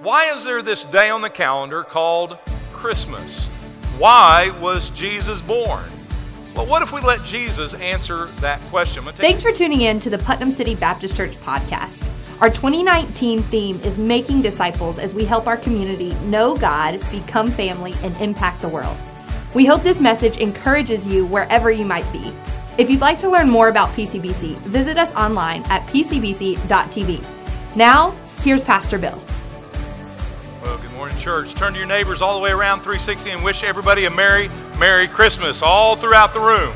Why is there this day on the calendar called Christmas? Why was Jesus born? Well, what if we let Jesus answer that question? Thanks for tuning in to the Putnam City Baptist Church podcast. Our 2019 theme is Making Disciples as we help our community know God, become family, and impact the world. We hope this message encourages you wherever you might be. If you'd like to learn more about PCBC, visit us online at pcbc.tv. Now, here's Pastor Bill. Morning, church. Turn to your neighbors all the way around 360 and wish everybody a Merry, Merry Christmas all throughout the room.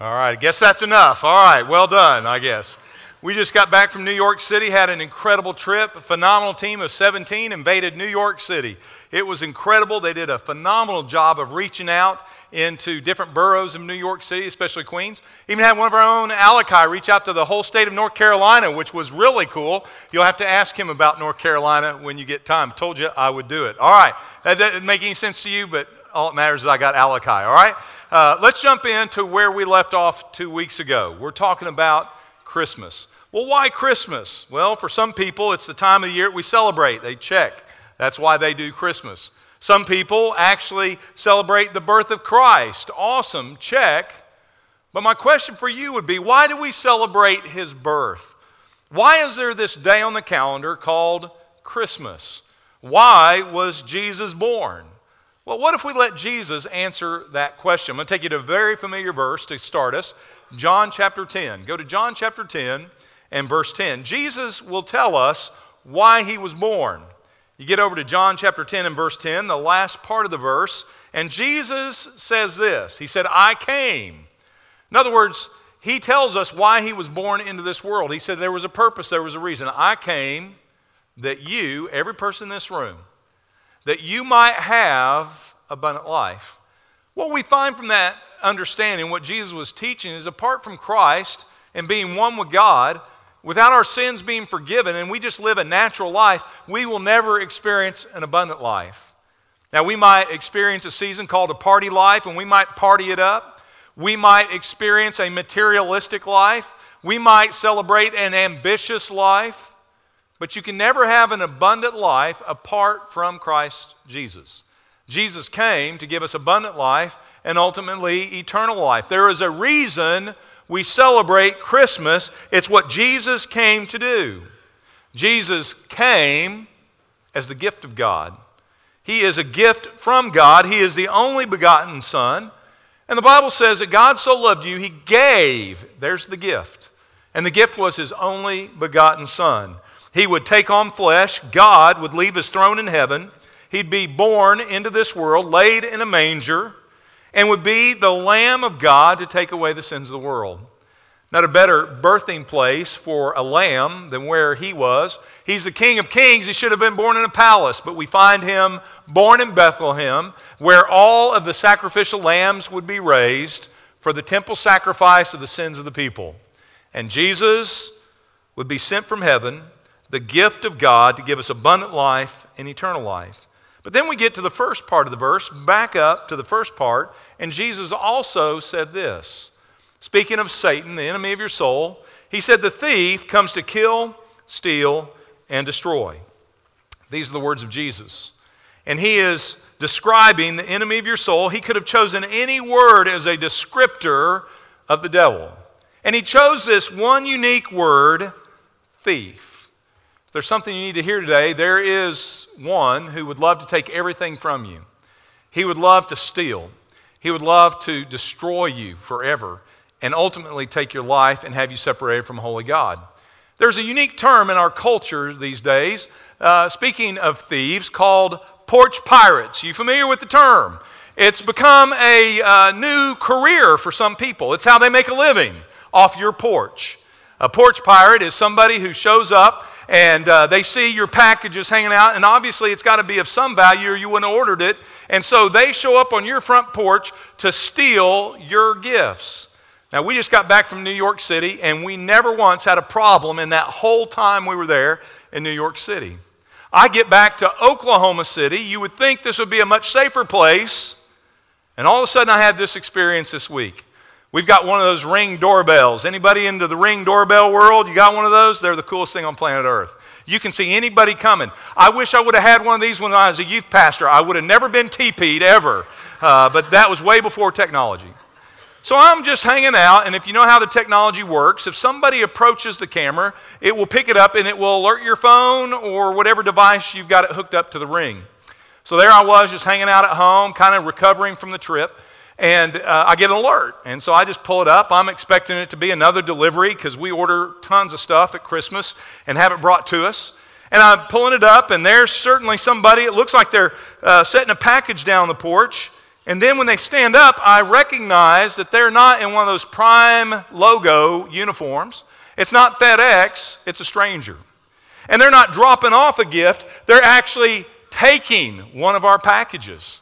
All right, I guess that's enough. All right, well done, I guess. We just got back from New York City, had an incredible trip. A phenomenal team of 17 invaded New York City. It was incredible. They did a phenomenal job of reaching out into different boroughs of New York City, especially Queens. Even had one of our own, Alakai, reach out to the whole state of North Carolina, which was really cool. You'll have to ask him about North Carolina when you get time. Told you I would do it. All right. That doesn't make any sense to you, but all that matters is I got Alakai. All right. Uh, let's jump into where we left off two weeks ago. We're talking about Christmas. Well, why Christmas? Well, for some people, it's the time of the year we celebrate. They check. That's why they do Christmas. Some people actually celebrate the birth of Christ. Awesome, check. But my question for you would be why do we celebrate his birth? Why is there this day on the calendar called Christmas? Why was Jesus born? Well, what if we let Jesus answer that question? I'm going to take you to a very familiar verse to start us John chapter 10. Go to John chapter 10 and verse 10. Jesus will tell us why he was born. You get over to John chapter 10 and verse 10, the last part of the verse, and Jesus says this He said, I came. In other words, he tells us why he was born into this world. He said there was a purpose, there was a reason. I came that you, every person in this room, that you might have abundant life. What we find from that understanding, what Jesus was teaching, is apart from Christ and being one with God, without our sins being forgiven, and we just live a natural life, we will never experience an abundant life. Now, we might experience a season called a party life, and we might party it up. We might experience a materialistic life. We might celebrate an ambitious life. But you can never have an abundant life apart from Christ Jesus. Jesus came to give us abundant life and ultimately eternal life. There is a reason we celebrate Christmas. It's what Jesus came to do. Jesus came as the gift of God. He is a gift from God. He is the only begotten Son. And the Bible says that God so loved you, He gave. There's the gift. And the gift was His only begotten Son. He would take on flesh. God would leave His throne in heaven. He'd be born into this world, laid in a manger and would be the Lamb of God to take away the sins of the world. Not a better birthing place for a lamb than where he was. He's the King of Kings. He should have been born in a palace, but we find him born in Bethlehem, where all of the sacrificial lambs would be raised for the temple sacrifice of the sins of the people. And Jesus would be sent from heaven, the gift of God, to give us abundant life and eternal life. But then we get to the first part of the verse, back up to the first part, and Jesus also said this. Speaking of Satan, the enemy of your soul, he said, The thief comes to kill, steal, and destroy. These are the words of Jesus. And he is describing the enemy of your soul. He could have chosen any word as a descriptor of the devil. And he chose this one unique word, thief. If there's something you need to hear today, there is one who would love to take everything from you. He would love to steal. He would love to destroy you forever and ultimately take your life and have you separated from holy God. There's a unique term in our culture these days, uh, speaking of thieves, called porch pirates. You familiar with the term? It's become a uh, new career for some people. It's how they make a living off your porch. A porch pirate is somebody who shows up and uh, they see your packages hanging out, and obviously it's got to be of some value or you wouldn't have ordered it. And so they show up on your front porch to steal your gifts. Now, we just got back from New York City, and we never once had a problem in that whole time we were there in New York City. I get back to Oklahoma City. You would think this would be a much safer place. And all of a sudden, I had this experience this week. We've got one of those ring doorbells. Anybody into the ring doorbell world? You got one of those? They're the coolest thing on planet Earth. You can see anybody coming. I wish I would have had one of these when I was a youth pastor. I would have never been TP'd ever, uh, but that was way before technology. So I'm just hanging out, and if you know how the technology works, if somebody approaches the camera, it will pick it up and it will alert your phone or whatever device you've got it hooked up to the ring. So there I was, just hanging out at home, kind of recovering from the trip, and uh, I get an alert. And so I just pull it up. I'm expecting it to be another delivery because we order tons of stuff at Christmas and have it brought to us. And I'm pulling it up, and there's certainly somebody, it looks like they're uh, setting a package down the porch. And then when they stand up, I recognize that they're not in one of those prime logo uniforms. It's not FedEx, it's a stranger. And they're not dropping off a gift, they're actually taking one of our packages.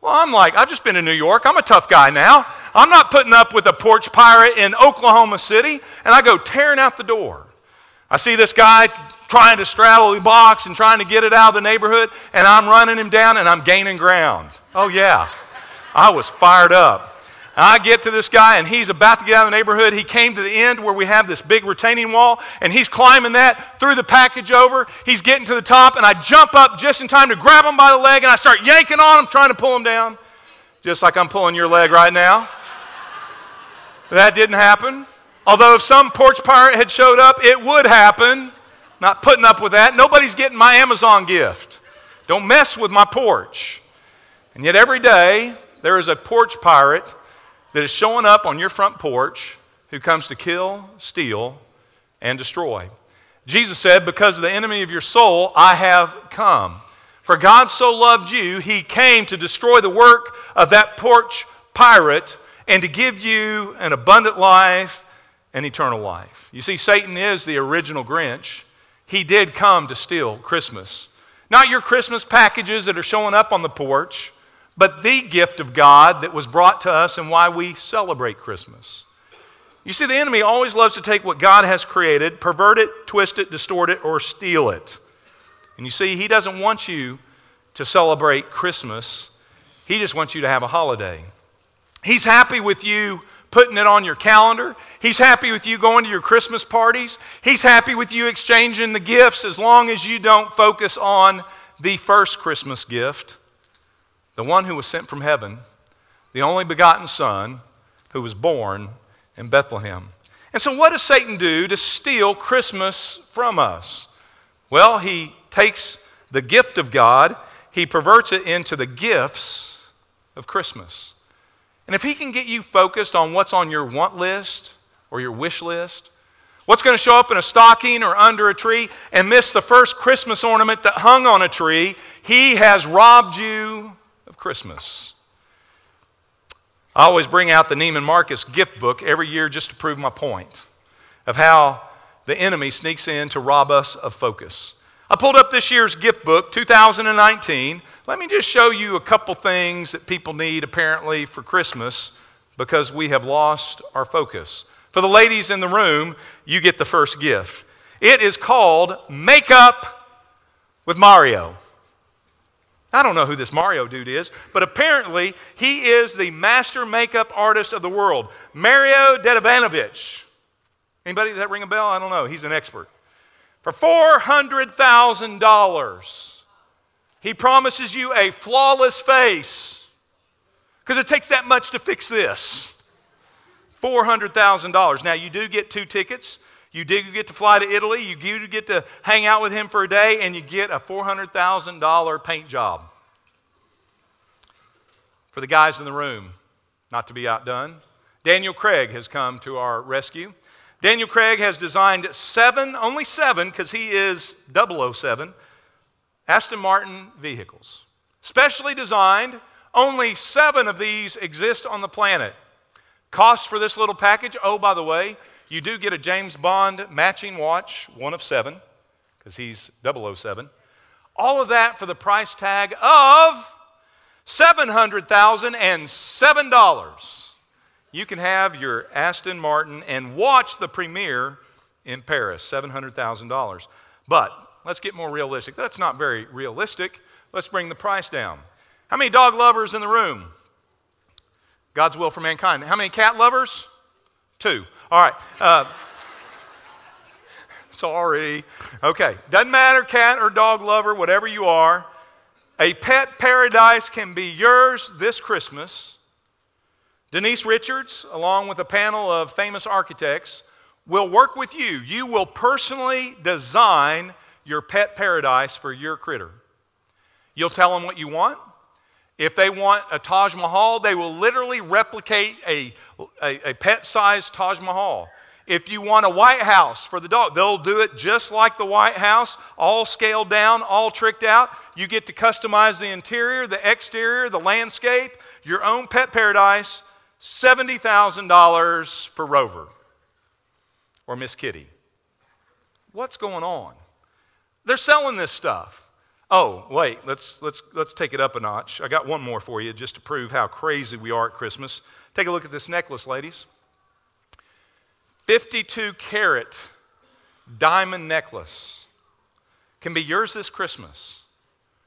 Well, I'm like, I've just been in New York. I'm a tough guy now. I'm not putting up with a porch pirate in Oklahoma City. And I go tearing out the door. I see this guy trying to straddle the box and trying to get it out of the neighborhood, and I'm running him down and I'm gaining ground. Oh, yeah. I was fired up. I get to this guy, and he's about to get out of the neighborhood. He came to the end where we have this big retaining wall, and he's climbing that, threw the package over. He's getting to the top, and I jump up just in time to grab him by the leg, and I start yanking on him, trying to pull him down, just like I'm pulling your leg right now. that didn't happen. Although if some porch pirate had showed up, it would happen. Not putting up with that. Nobody's getting my Amazon gift. Don't mess with my porch. And yet every day, there is a porch pirate that is showing up on your front porch who comes to kill, steal, and destroy. Jesus said, Because of the enemy of your soul, I have come. For God so loved you, he came to destroy the work of that porch pirate and to give you an abundant life and eternal life. You see, Satan is the original Grinch. He did come to steal Christmas. Not your Christmas packages that are showing up on the porch, but the gift of God that was brought to us and why we celebrate Christmas. You see, the enemy always loves to take what God has created, pervert it, twist it, distort it, or steal it. And you see, he doesn't want you to celebrate Christmas, he just wants you to have a holiday. He's happy with you putting it on your calendar. He's happy with you going to your Christmas parties. He's happy with you exchanging the gifts as long as you don't focus on the first Christmas gift the one who was sent from heaven, the only begotten Son who was born in Bethlehem. And so, what does Satan do to steal Christmas from us? Well, he takes the gift of God, he perverts it into the gifts of Christmas. And if he can get you focused on what's on your want list or your wish list, what's going to show up in a stocking or under a tree, and miss the first Christmas ornament that hung on a tree, he has robbed you Christmas. I always bring out the Neiman Marcus gift book every year just to prove my point of how the enemy sneaks in to rob us of focus. I pulled up this year's gift book, 2019. Let me just show you a couple things that people need apparently for Christmas because we have lost our focus. For the ladies in the room, you get the first gift. It is called Makeup with Mario. I don't know who this Mario dude is, but apparently he is the master makeup artist of the world. Mario Dedivanovic. Anybody that ring a bell? I don't know. He's an expert. For $400,000, he promises you a flawless face. Because it takes that much to fix this. $400,000. Now, you do get two tickets you do get to fly to Italy, you do get to hang out with him for a day, and you get a $400,000 paint job. For the guys in the room, not to be outdone, Daniel Craig has come to our rescue. Daniel Craig has designed seven, only seven, because he is 007, Aston Martin vehicles. Specially designed, only seven of these exist on the planet. Cost for this little package, oh, by the way, you do get a James Bond matching watch, one of seven, because he's 007. All of that for the price tag of $700,007. You can have your Aston Martin and watch the premiere in Paris, $700,000. But let's get more realistic. That's not very realistic. Let's bring the price down. How many dog lovers in the room? God's will for mankind. How many cat lovers? Two. All right. Uh, sorry. Okay. Doesn't matter, cat or dog lover, whatever you are. A pet paradise can be yours this Christmas. Denise Richards, along with a panel of famous architects, will work with you. You will personally design your pet paradise for your critter. You'll tell them what you want. If they want a Taj Mahal, they will literally replicate a, a, a pet sized Taj Mahal. If you want a White House for the dog, they'll do it just like the White House, all scaled down, all tricked out. You get to customize the interior, the exterior, the landscape, your own pet paradise, $70,000 for Rover or Miss Kitty. What's going on? They're selling this stuff. Oh, wait, let's, let's, let's take it up a notch. I got one more for you just to prove how crazy we are at Christmas. Take a look at this necklace, ladies. 52 carat diamond necklace can be yours this Christmas.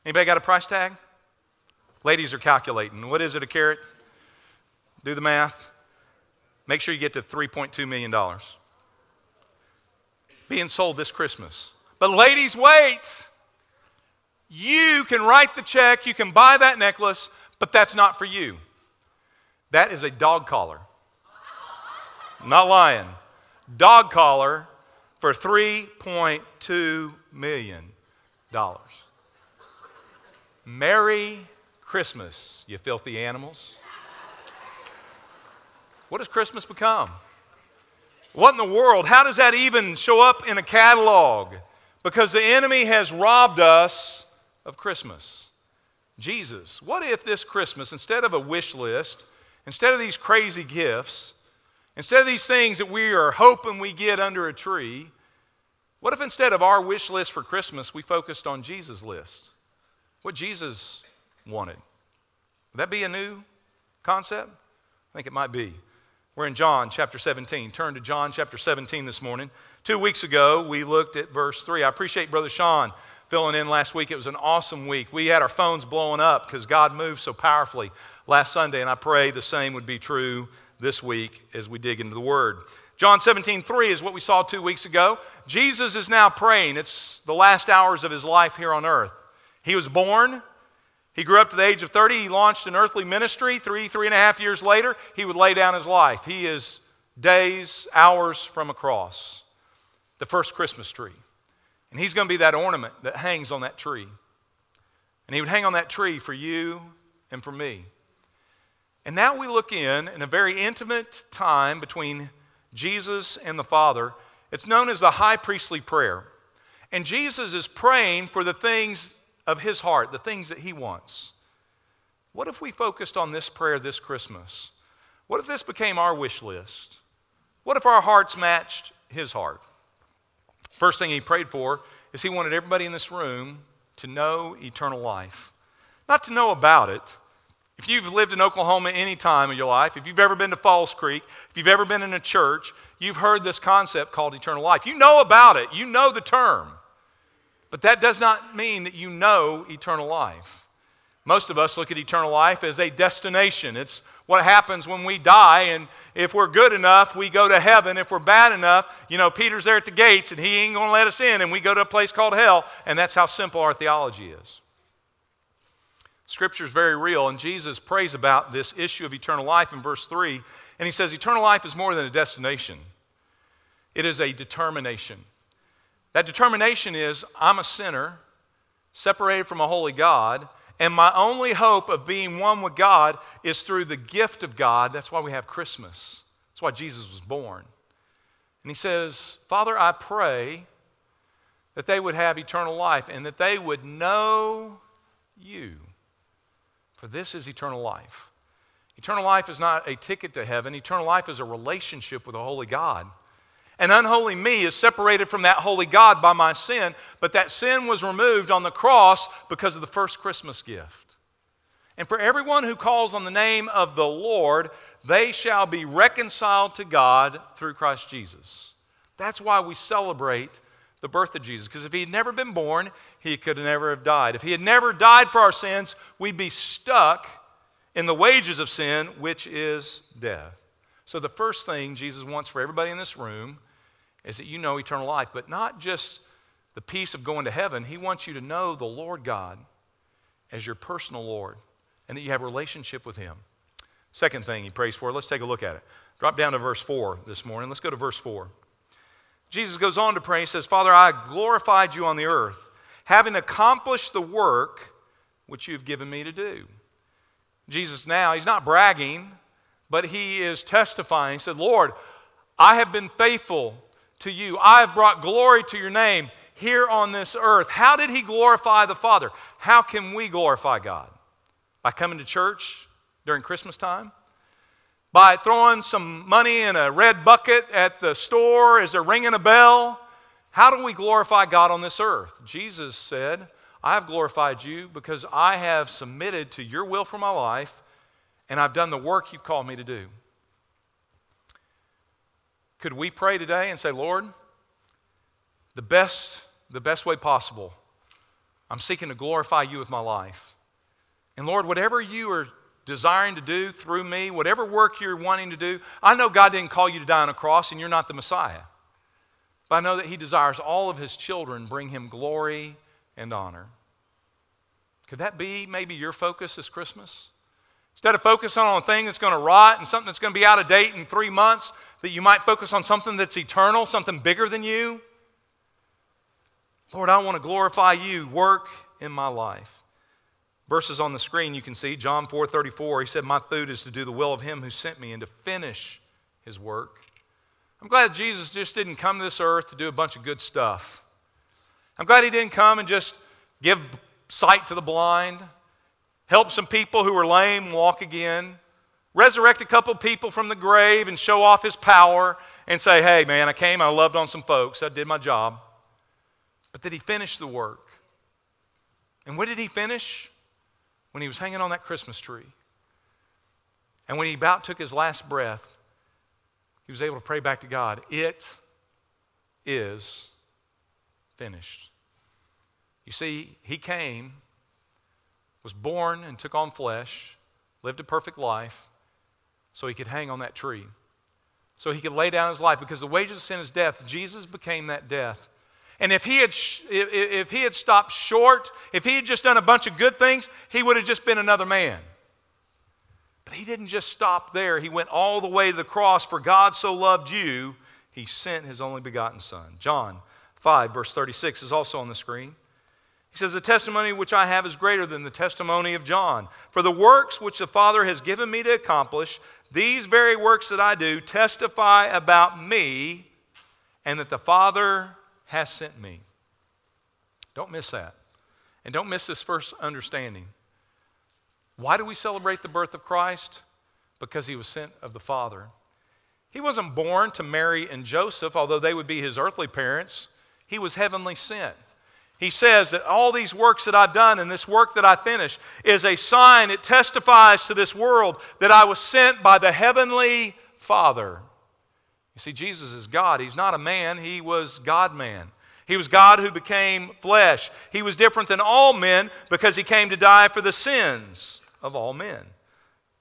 Anybody got a price tag? Ladies are calculating. What is it, a carat? Do the math. Make sure you get to $3.2 million. Being sold this Christmas. But ladies, wait. You can write the check, you can buy that necklace, but that's not for you. That is a dog collar. not lying. Dog collar for $3.2 million. Merry Christmas, you filthy animals. What does Christmas become? What in the world? How does that even show up in a catalog? Because the enemy has robbed us of Christmas. Jesus. What if this Christmas, instead of a wish list, instead of these crazy gifts, instead of these things that we are hoping we get under a tree, what if instead of our wish list for Christmas, we focused on Jesus' list? What Jesus wanted? Would that be a new concept? I think it might be. We're in John chapter 17. Turn to John chapter 17 this morning. Two weeks ago, we looked at verse 3. I appreciate Brother Sean filling in last week. It was an awesome week. We had our phones blowing up because God moved so powerfully last Sunday, and I pray the same would be true this week as we dig into the Word. John 17, 3 is what we saw two weeks ago. Jesus is now praying. It's the last hours of his life here on earth. He was born. He grew up to the age of 30. He launched an earthly ministry. Three, three and a half years later, he would lay down his life. He is days, hours from a cross, the first Christmas tree. And he's going to be that ornament that hangs on that tree. And he would hang on that tree for you and for me. And now we look in, in a very intimate time between Jesus and the Father. It's known as the high priestly prayer. And Jesus is praying for the things of his heart, the things that he wants. What if we focused on this prayer this Christmas? What if this became our wish list? What if our hearts matched his heart? First thing he prayed for is he wanted everybody in this room to know eternal life. Not to know about it. If you've lived in Oklahoma any time in your life, if you've ever been to Falls Creek, if you've ever been in a church, you've heard this concept called eternal life. You know about it, you know the term. But that does not mean that you know eternal life. Most of us look at eternal life as a destination. It's what happens when we die. And if we're good enough, we go to heaven. If we're bad enough, you know, Peter's there at the gates and he ain't going to let us in, and we go to a place called hell. And that's how simple our theology is. Scripture is very real, and Jesus prays about this issue of eternal life in verse 3. And he says, Eternal life is more than a destination, it is a determination. That determination is, I'm a sinner, separated from a holy God and my only hope of being one with God is through the gift of God. That's why we have Christmas. That's why Jesus was born. And he says, Father, I pray that they would have eternal life and that they would know you. For this is eternal life. Eternal life is not a ticket to heaven, eternal life is a relationship with a holy God. An unholy me is separated from that holy God by my sin, but that sin was removed on the cross because of the first Christmas gift. And for everyone who calls on the name of the Lord, they shall be reconciled to God through Christ Jesus. That's why we celebrate the birth of Jesus. Because if he had never been born, he could never have died. If he had never died for our sins, we'd be stuck in the wages of sin, which is death. So, the first thing Jesus wants for everybody in this room is that you know eternal life, but not just the peace of going to heaven. He wants you to know the Lord God as your personal Lord and that you have a relationship with Him. Second thing he prays for, let's take a look at it. Drop down to verse 4 this morning. Let's go to verse 4. Jesus goes on to pray. He says, Father, I glorified you on the earth, having accomplished the work which you've given me to do. Jesus now, he's not bragging, but he is testifying. He said, Lord, I have been faithful to you. I have brought glory to your name here on this earth. How did he glorify the Father? How can we glorify God? By coming to church during Christmas time? By throwing some money in a red bucket at the store? Is there ringing a bell? How do we glorify God on this earth? Jesus said, I have glorified you because I have submitted to your will for my life and I've done the work you've called me to do. Could we pray today and say, Lord, the best, the best way possible, I'm seeking to glorify you with my life. And Lord, whatever you are desiring to do through me, whatever work you're wanting to do, I know God didn't call you to die on a cross and you're not the Messiah. But I know that He desires all of His children bring Him glory and honor. Could that be maybe your focus this Christmas? Instead of focusing on a thing that's going to rot and something that's going to be out of date in three months, that you might focus on something that's eternal, something bigger than you. Lord, I want to glorify you. Work in my life. Verses on the screen you can see John 4:34. He said, "My food is to do the will of him who sent me and to finish his work." I'm glad Jesus just didn't come to this earth to do a bunch of good stuff. I'm glad he didn't come and just give sight to the blind, help some people who were lame walk again, resurrect a couple people from the grave and show off his power and say, hey, man, I came, I loved on some folks, I did my job. But did he finish the work? And when did he finish? When he was hanging on that Christmas tree. And when he about took his last breath, he was able to pray back to God, It is finished. You see, he came, was born and took on flesh, lived a perfect life, so he could hang on that tree. So he could lay down his life because the wages of sin is death. Jesus became that death. And if he had, if he had stopped short, if he had just done a bunch of good things, he would have just been another man. But he didn't just stop there. He went all the way to the cross. For God so loved you, he sent his only begotten Son. John 5, verse 36 is also on the screen. He says, The testimony which I have is greater than the testimony of John. For the works which the Father has given me to accomplish, these very works that I do testify about me and that the Father has sent me. Don't miss that. And don't miss this first understanding. Why do we celebrate the birth of Christ? Because he was sent of the Father. He wasn't born to Mary and Joseph, although they would be his earthly parents. He was heavenly sent. He says that all these works that I've done and this work that I finish is a sign, it testifies to this world that I was sent by the heavenly Father. You see, Jesus is God. He's not a man, He was God man. He was God who became flesh. He was different than all men because He came to die for the sins of all men.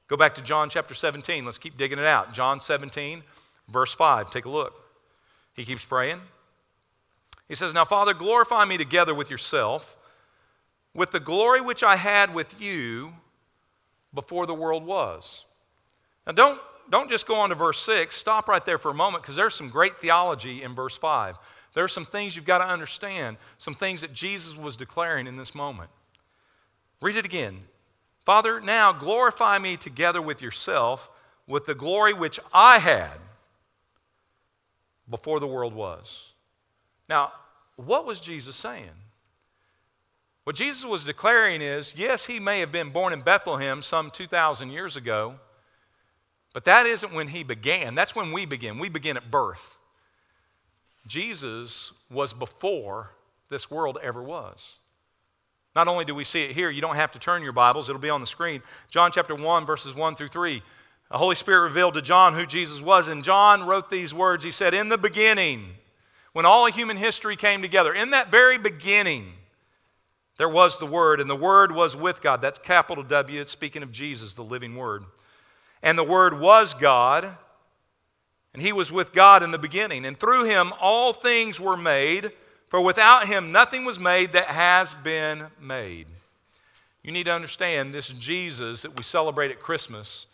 Go back to John chapter 17. Let's keep digging it out. John 17, verse 5. Take a look. He keeps praying. He says, Now, Father, glorify me together with yourself, with the glory which I had with you before the world was. Now, don't, don't just go on to verse 6. Stop right there for a moment because there's some great theology in verse 5. There are some things you've got to understand, some things that Jesus was declaring in this moment. Read it again. Father, now glorify me together with yourself with the glory which I had before the world was. Now, what was Jesus saying? What Jesus was declaring is yes, he may have been born in Bethlehem some 2,000 years ago, but that isn't when he began. That's when we begin. We begin at birth. Jesus was before this world ever was. Not only do we see it here, you don't have to turn your Bibles, it'll be on the screen. John chapter 1, verses 1 through 3. The Holy Spirit revealed to John who Jesus was, and John wrote these words. He said, In the beginning, when all of human history came together, in that very beginning, There was the Word, and the Word was with God. That's capital W. It's speaking of Jesus, the living Word. And the Word was God, and He was with God in the beginning. And through Him all things were made, for without Him nothing was made that has been made. You need to understand this Jesus that we celebrate at Christmas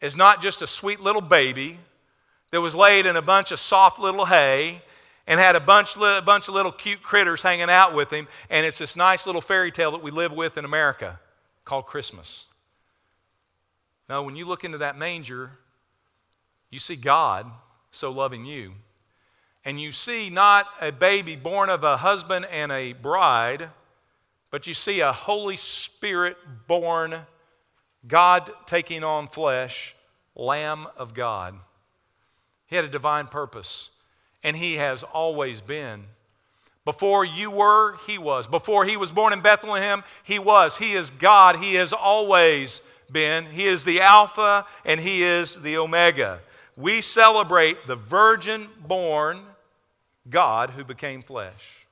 is not just a sweet little baby that was laid in a bunch of soft little hay and had a bunch, a bunch of little cute critters hanging out with him. And it's this nice little fairy tale that we live with in America called Christmas. Now, when you look into that manger, you see God so loving you. And you see not a baby born of a husband and a bride, but you see a Holy Spirit born, God taking on flesh, Lamb of God. He had a divine purpose and He has always been. Before you were, He was. Before He was born in Bethlehem, He was. He is God. He has always been. He is the Alpha and He is the Omega. We celebrate the virgin born God who became flesh.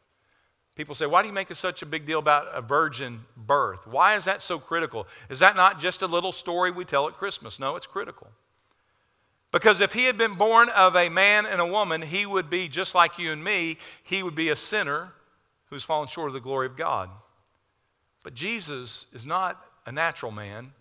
People say, why do you make such a big deal about a virgin birth? Why is that so critical? Is that not just a little story we tell at Christmas? No, it's critical. Because if he had been born of a man and a woman, he would be just like you and me. He would be a sinner who's fallen short of the glory of God. But Jesus is not a natural man.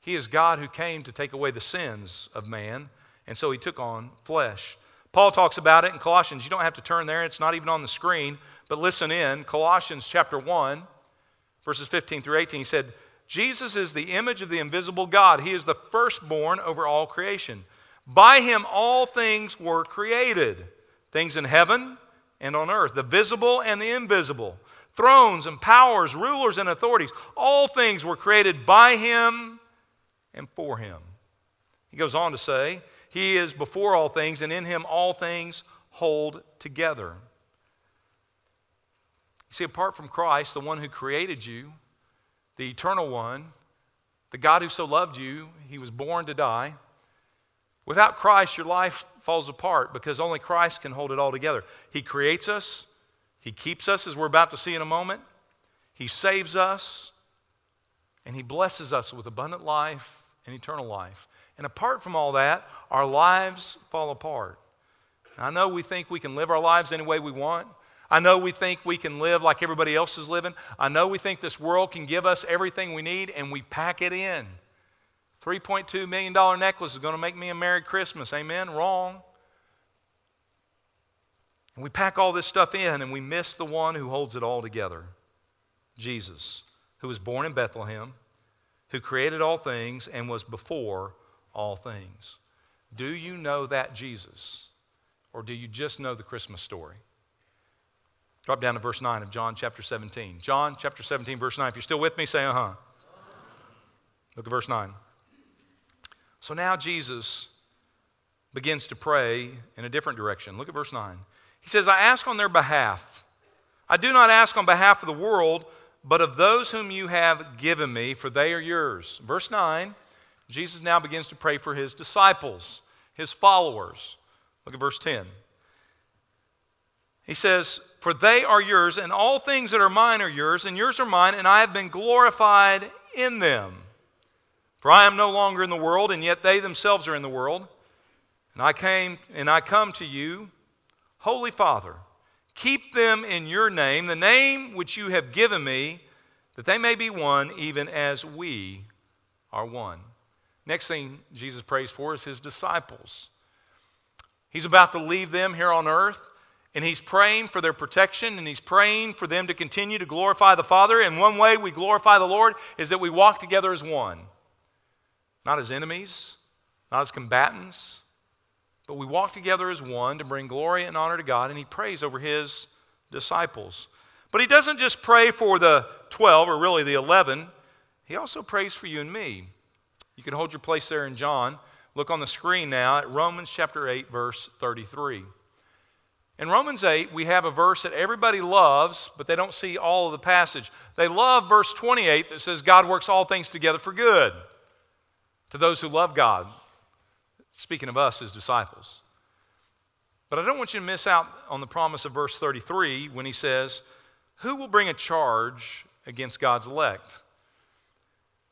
He is God who came to take away the sins of man, and so he took on flesh. Paul talks about it in Colossians. You don't have to turn there, it's not even on the screen, but listen in. Colossians chapter 1, verses 15 through 18, he said, Jesus is the image of the invisible God. He is the firstborn over all creation. By him all things were created things in heaven and on earth, the visible and the invisible, thrones and powers, rulers and authorities. All things were created by him and for him. He goes on to say, He is before all things, and in him all things hold together. You see, apart from Christ, the one who created you, the eternal one, the God who so loved you, he was born to die. Without Christ, your life falls apart because only Christ can hold it all together. He creates us, He keeps us, as we're about to see in a moment, He saves us, and He blesses us with abundant life and eternal life. And apart from all that, our lives fall apart. I know we think we can live our lives any way we want. I know we think we can live like everybody else is living. I know we think this world can give us everything we need, and we pack it in. $3.2 million necklace is going to make me a Merry Christmas. Amen? Wrong. And we pack all this stuff in and we miss the one who holds it all together Jesus, who was born in Bethlehem, who created all things and was before all things. Do you know that Jesus? Or do you just know the Christmas story? Drop down to verse 9 of John chapter 17. John chapter 17, verse 9. If you're still with me, say uh huh. Look at verse 9. So now Jesus begins to pray in a different direction. Look at verse 9. He says, I ask on their behalf. I do not ask on behalf of the world, but of those whom you have given me, for they are yours. Verse 9, Jesus now begins to pray for his disciples, his followers. Look at verse 10. He says, For they are yours, and all things that are mine are yours, and yours are mine, and I have been glorified in them. For I am no longer in the world, and yet they themselves are in the world. And I came and I come to you, Holy Father, keep them in your name, the name which you have given me, that they may be one, even as we are one. Next thing Jesus prays for is his disciples. He's about to leave them here on earth, and he's praying for their protection, and he's praying for them to continue to glorify the Father. And one way we glorify the Lord is that we walk together as one not as enemies, not as combatants, but we walk together as one to bring glory and honor to God, and he prays over his disciples. But he doesn't just pray for the 12, or really the 11, he also prays for you and me. You can hold your place there in John. Look on the screen now at Romans chapter 8, verse 33. In Romans 8, we have a verse that everybody loves, but they don't see all of the passage. They love verse 28 that says, God works all things together for good to those who love God. Speaking of us as disciples. But I don't want you to miss out on the promise of verse 33 when he says, Who will bring a charge against God's elect.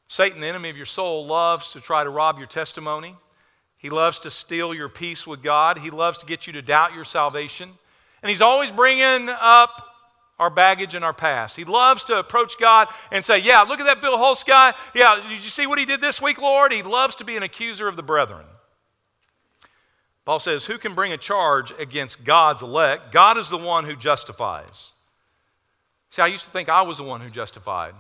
Satan, the enemy of your soul, loves to try to rob your testimony. He loves to steal your peace with God. He loves to get you to doubt your salvation. And he's always bringing up our baggage and our past. He loves to approach God and say, Yeah, look at that Bill Hulse guy. Yeah, did you see what he did this week, Lord? He loves to be an accuser of the brethren. Paul says, Who can bring a charge against God's elect? God is the one who justifies. See, I used to think I was the one who justified.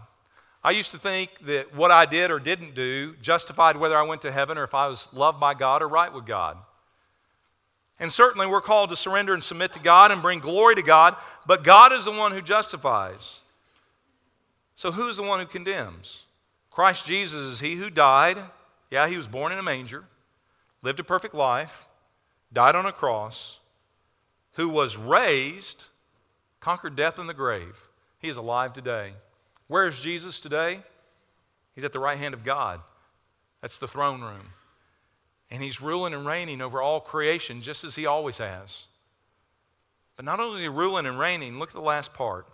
I used to think that what I did or didn't do justified whether I went to heaven or if I was loved by God or right with God. And certainly we're called to surrender and submit to God and bring glory to God, but God is the one who justifies. So who is the one who condemns? Christ Jesus is he who died. Yeah, he was born in a manger, lived a perfect life, died on a cross, who was raised, conquered death and the grave. He is alive today. Where is Jesus today? He's at the right hand of God. That's the throne room. And he's ruling and reigning over all creation just as he always has. But not only is he ruling and reigning, look at the last part.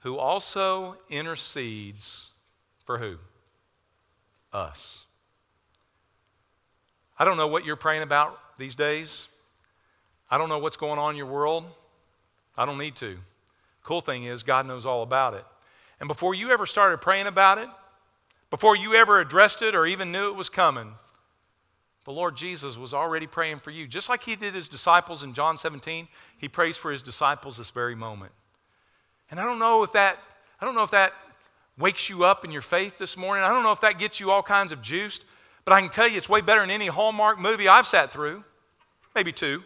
Who also intercedes for who? Us. I don't know what you're praying about these days. I don't know what's going on in your world. I don't need to. Cool thing is, God knows all about it. And before you ever started praying about it, before you ever addressed it or even knew it was coming, the Lord Jesus was already praying for you. Just like he did his disciples in John 17, he prays for his disciples this very moment. And I don't know if that I don't know if that wakes you up in your faith this morning. I don't know if that gets you all kinds of juiced, but I can tell you it's way better than any Hallmark movie I've sat through. Maybe two.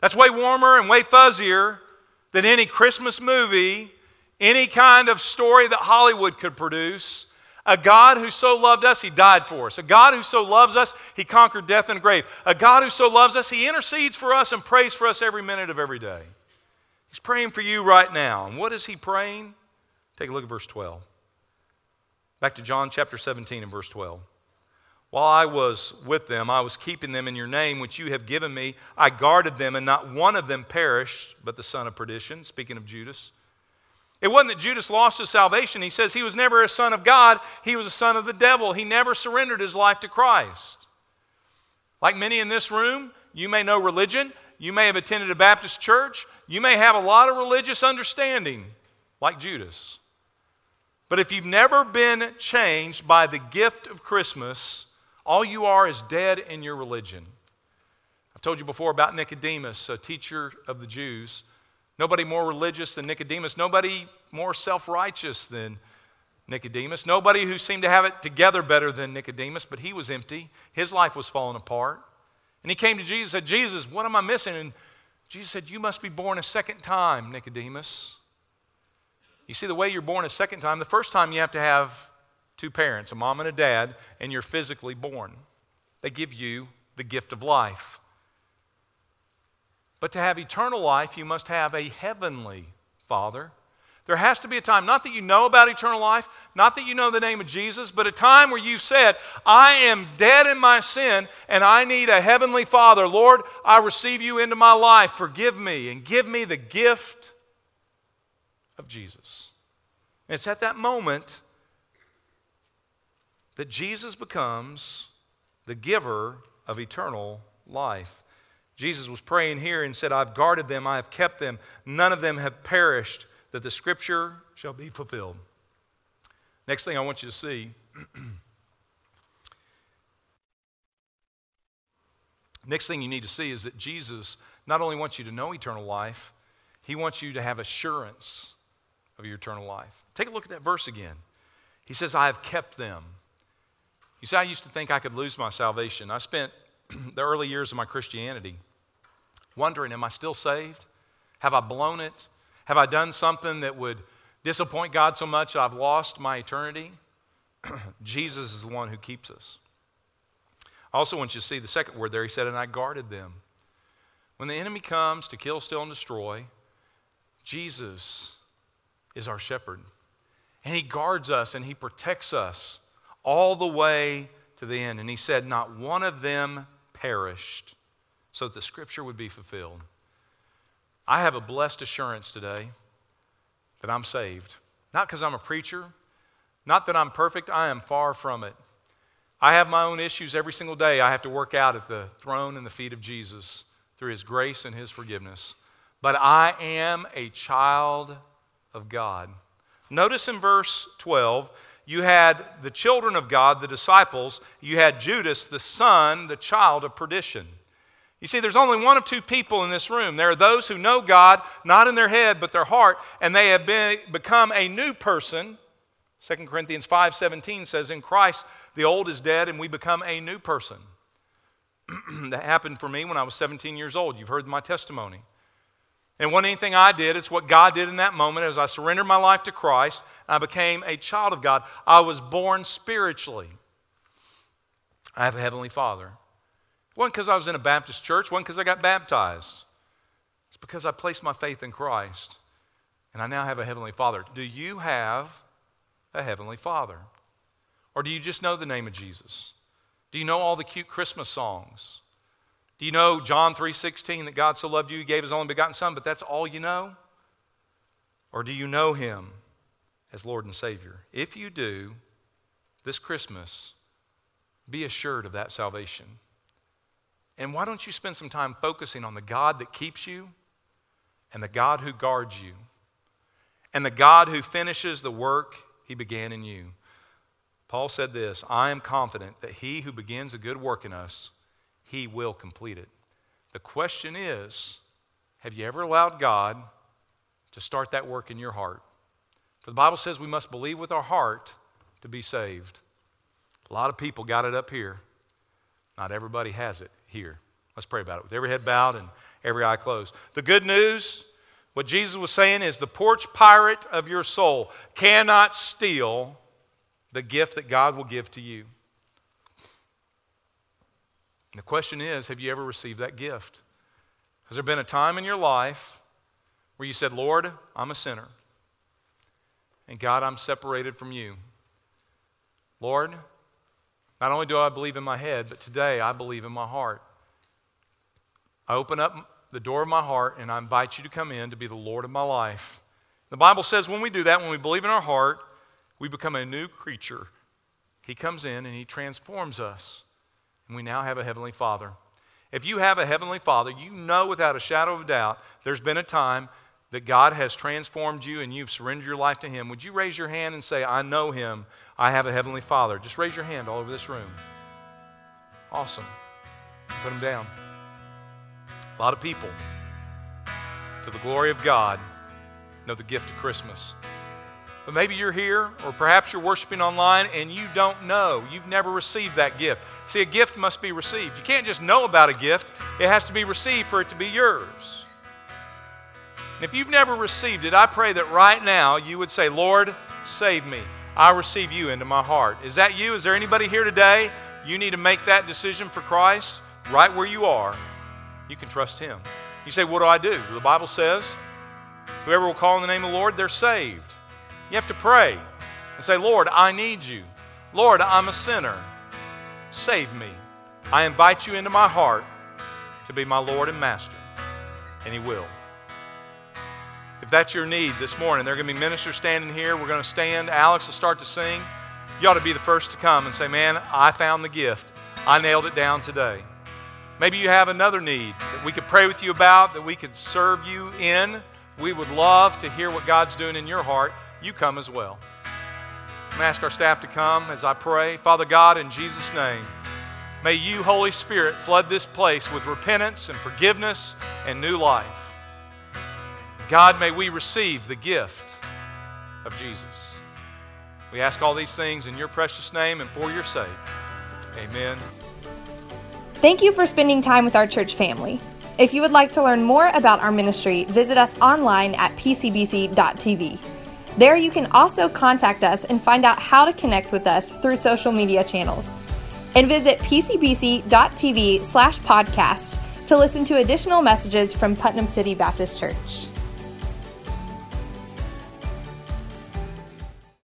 That's way warmer and way fuzzier than any Christmas movie any kind of story that Hollywood could produce. A God who so loved us, He died for us. A God who so loves us, He conquered death and grave. A God who so loves us, He intercedes for us and prays for us every minute of every day. He's praying for you right now. And what is He praying? Take a look at verse 12. Back to John chapter 17 and verse 12. While I was with them, I was keeping them in your name, which you have given me. I guarded them, and not one of them perished, but the son of perdition, speaking of Judas. It wasn't that Judas lost his salvation. He says he was never a son of God, he was a son of the devil. He never surrendered his life to Christ. Like many in this room, you may know religion, you may have attended a Baptist church, you may have a lot of religious understanding, like Judas. But if you've never been changed by the gift of Christmas, all you are is dead in your religion. I've told you before about Nicodemus, a teacher of the Jews. Nobody more religious than Nicodemus. Nobody more self righteous than Nicodemus. Nobody who seemed to have it together better than Nicodemus, but he was empty. His life was falling apart. And he came to Jesus and said, Jesus, what am I missing? And Jesus said, You must be born a second time, Nicodemus. You see, the way you're born a second time, the first time you have to have two parents, a mom and a dad, and you're physically born. They give you the gift of life. But to have eternal life, you must have a heavenly Father. There has to be a time, not that you know about eternal life, not that you know the name of Jesus, but a time where you said, I am dead in my sin and I need a heavenly Father. Lord, I receive you into my life. Forgive me and give me the gift of Jesus. And it's at that moment that Jesus becomes the giver of eternal life. Jesus was praying here and said, I've guarded them, I have kept them, none of them have perished, that the scripture shall be fulfilled. Next thing I want you to see. Next thing you need to see is that Jesus not only wants you to know eternal life, he wants you to have assurance of your eternal life. Take a look at that verse again. He says, I have kept them. You see, I used to think I could lose my salvation. I spent the early years of my Christianity wondering, am I still saved? Have I blown it? Have I done something that would disappoint God so much I've lost my eternity? Jesus is the one who keeps us. I also want you to see the second word there. He said, and I guarded them. When the enemy comes to kill, steal, and destroy, Jesus is our shepherd. And he guards us and he protects us all the way to the end. And he said, Not one of them perished so that the scripture would be fulfilled. I have a blessed assurance today that I'm saved. Not because I'm a preacher, not that I'm perfect, I am far from it. I have my own issues every single day I have to work out at the throne and the feet of Jesus through his grace and his forgiveness. But I am a child of God. Notice in verse 12, you had the children of God, the disciples, you had Judas, the son, the child of perdition. You see, there's only one of two people in this room. There are those who know God, not in their head, but their heart, and they have been, become a new person. 2 Corinthians 5:17 says, In Christ the old is dead, and we become a new person. that happened for me when I was 17 years old. You've heard my testimony. And it wasn't anything I did, it's what God did in that moment as I surrendered my life to Christ. I became a child of God. I was born spiritually. I have a Heavenly Father. Wasn't because I was in a Baptist church, wasn't because I got baptized. It's because I placed my faith in Christ. And I now have a Heavenly Father. Do you have a Heavenly Father? Or do you just know the name of Jesus? Do you know all the cute Christmas songs? Do you know John 3:16 that God so loved you he gave his only begotten son, but that's all you know? Or do you know him as Lord and Savior? If you do, this Christmas, be assured of that salvation. And why don't you spend some time focusing on the God that keeps you and the God who guards you and the God who finishes the work he began in you? Paul said this I am confident that he who begins a good work in us, he will complete it. The question is have you ever allowed God to start that work in your heart? For the Bible says we must believe with our heart to be saved. A lot of people got it up here. Not everybody has it here. Let's pray about it with every head bowed and every eye closed. The good news, what Jesus was saying is the porch pirate of your soul cannot steal the gift that God will give to you. And the question is have you ever received that gift? Has there been a time in your life where you said, Lord, I'm a sinner, and God, I'm separated from you? Lord, not only do I believe in my head, but today I believe in my heart. I open up the door of my heart and I invite you to come in to be the Lord of my life. The Bible says when we do that, when we believe in our heart, we become a new creature. He comes in and He transforms us, and we now have a Heavenly Father. If you have a Heavenly Father, you know without a shadow of a doubt there's been a time that God has transformed you and you've surrendered your life to Him. Would you raise your hand and say, I know Him, I have a Heavenly Father? Just raise your hand all over this room. Awesome. Put them down. A lot of people, to the glory of God, know the gift of Christmas. But maybe you're here, or perhaps you're worshiping online and you don't know. You've never received that gift. See, a gift must be received. You can't just know about a gift, it has to be received for it to be yours. And if you've never received it, I pray that right now you would say, Lord, save me. I receive you into my heart. Is that you? Is there anybody here today? You need to make that decision for Christ right where you are. You can trust Him. You say, What do I do? The Bible says, Whoever will call on the name of the Lord, they're saved. You have to pray and say, Lord, I need you. Lord, I'm a sinner. Save me. I invite you into my heart to be my Lord and Master. And He will. If that's your need this morning, there are going to be ministers standing here. We're going to stand. Alex will start to sing. You ought to be the first to come and say, Man, I found the gift. I nailed it down today. Maybe you have another need that we could pray with you about, that we could serve you in. We would love to hear what God's doing in your heart you come as well. I'm ask our staff to come as I pray. Father God, in Jesus' name, may you, Holy Spirit, flood this place with repentance and forgiveness and new life. God, may we receive the gift of Jesus. We ask all these things in your precious name and for your sake. Amen. Thank you for spending time with our church family. If you would like to learn more about our ministry, visit us online at pcbc.tv. There you can also contact us and find out how to connect with us through social media channels. And visit pcbc.tv slash podcast to listen to additional messages from Putnam City Baptist Church.